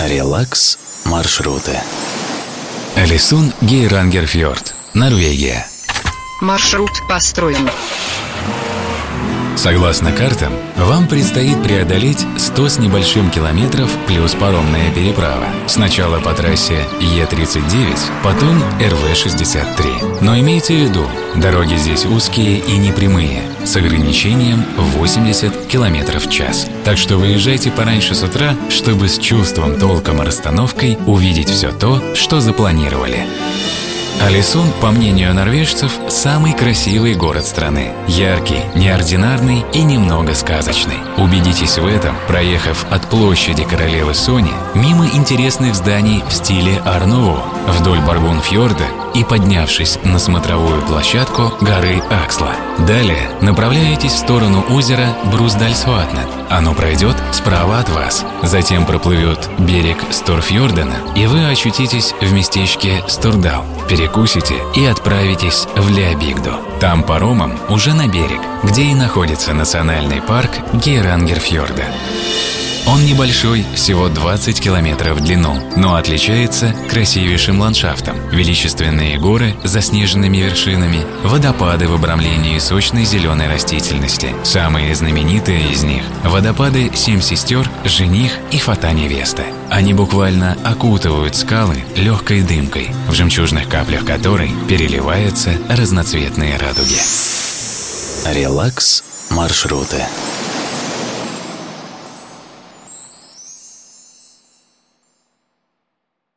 Релакс маршруты. Алисун Гейрангерфьорд, Норвегия. Маршрут построен. Согласно картам, вам предстоит преодолеть 100 с небольшим километров плюс паромная переправа. Сначала по трассе Е39, потом РВ-63. Но имейте в виду, дороги здесь узкие и непрямые, с ограничением 80 км в час. Так что выезжайте пораньше с утра, чтобы с чувством, толком и расстановкой увидеть все то, что запланировали. Алисун, по мнению норвежцев, самый красивый город страны. Яркий, неординарный и немного сказочный. Убедитесь в этом, проехав от площади королевы Сони мимо интересных зданий в стиле Арнуво, вдоль Баргунфьорда и поднявшись на смотровую площадку горы Аксла. Далее направляетесь в сторону озера Бруздальсватна. Оно пройдет справа от вас. Затем проплывет берег Сторфьордена, и вы очутитесь в местечке Стордал. Перекусите и отправитесь в Леобигду. Там паромом уже на берег, где и находится национальный парк Гейрангерфьорда. Он небольшой, всего 20 километров в длину, но отличается красивейшим ландшафтом. Величественные горы с заснеженными вершинами, водопады в обрамлении сочной зеленой растительности. Самые знаменитые из них – водопады «Семь сестер», «Жених» и «Фата невеста». Они буквально окутывают скалы легкой дымкой, в жемчужных каплях которой переливаются разноцветные радуги. Релакс маршруты.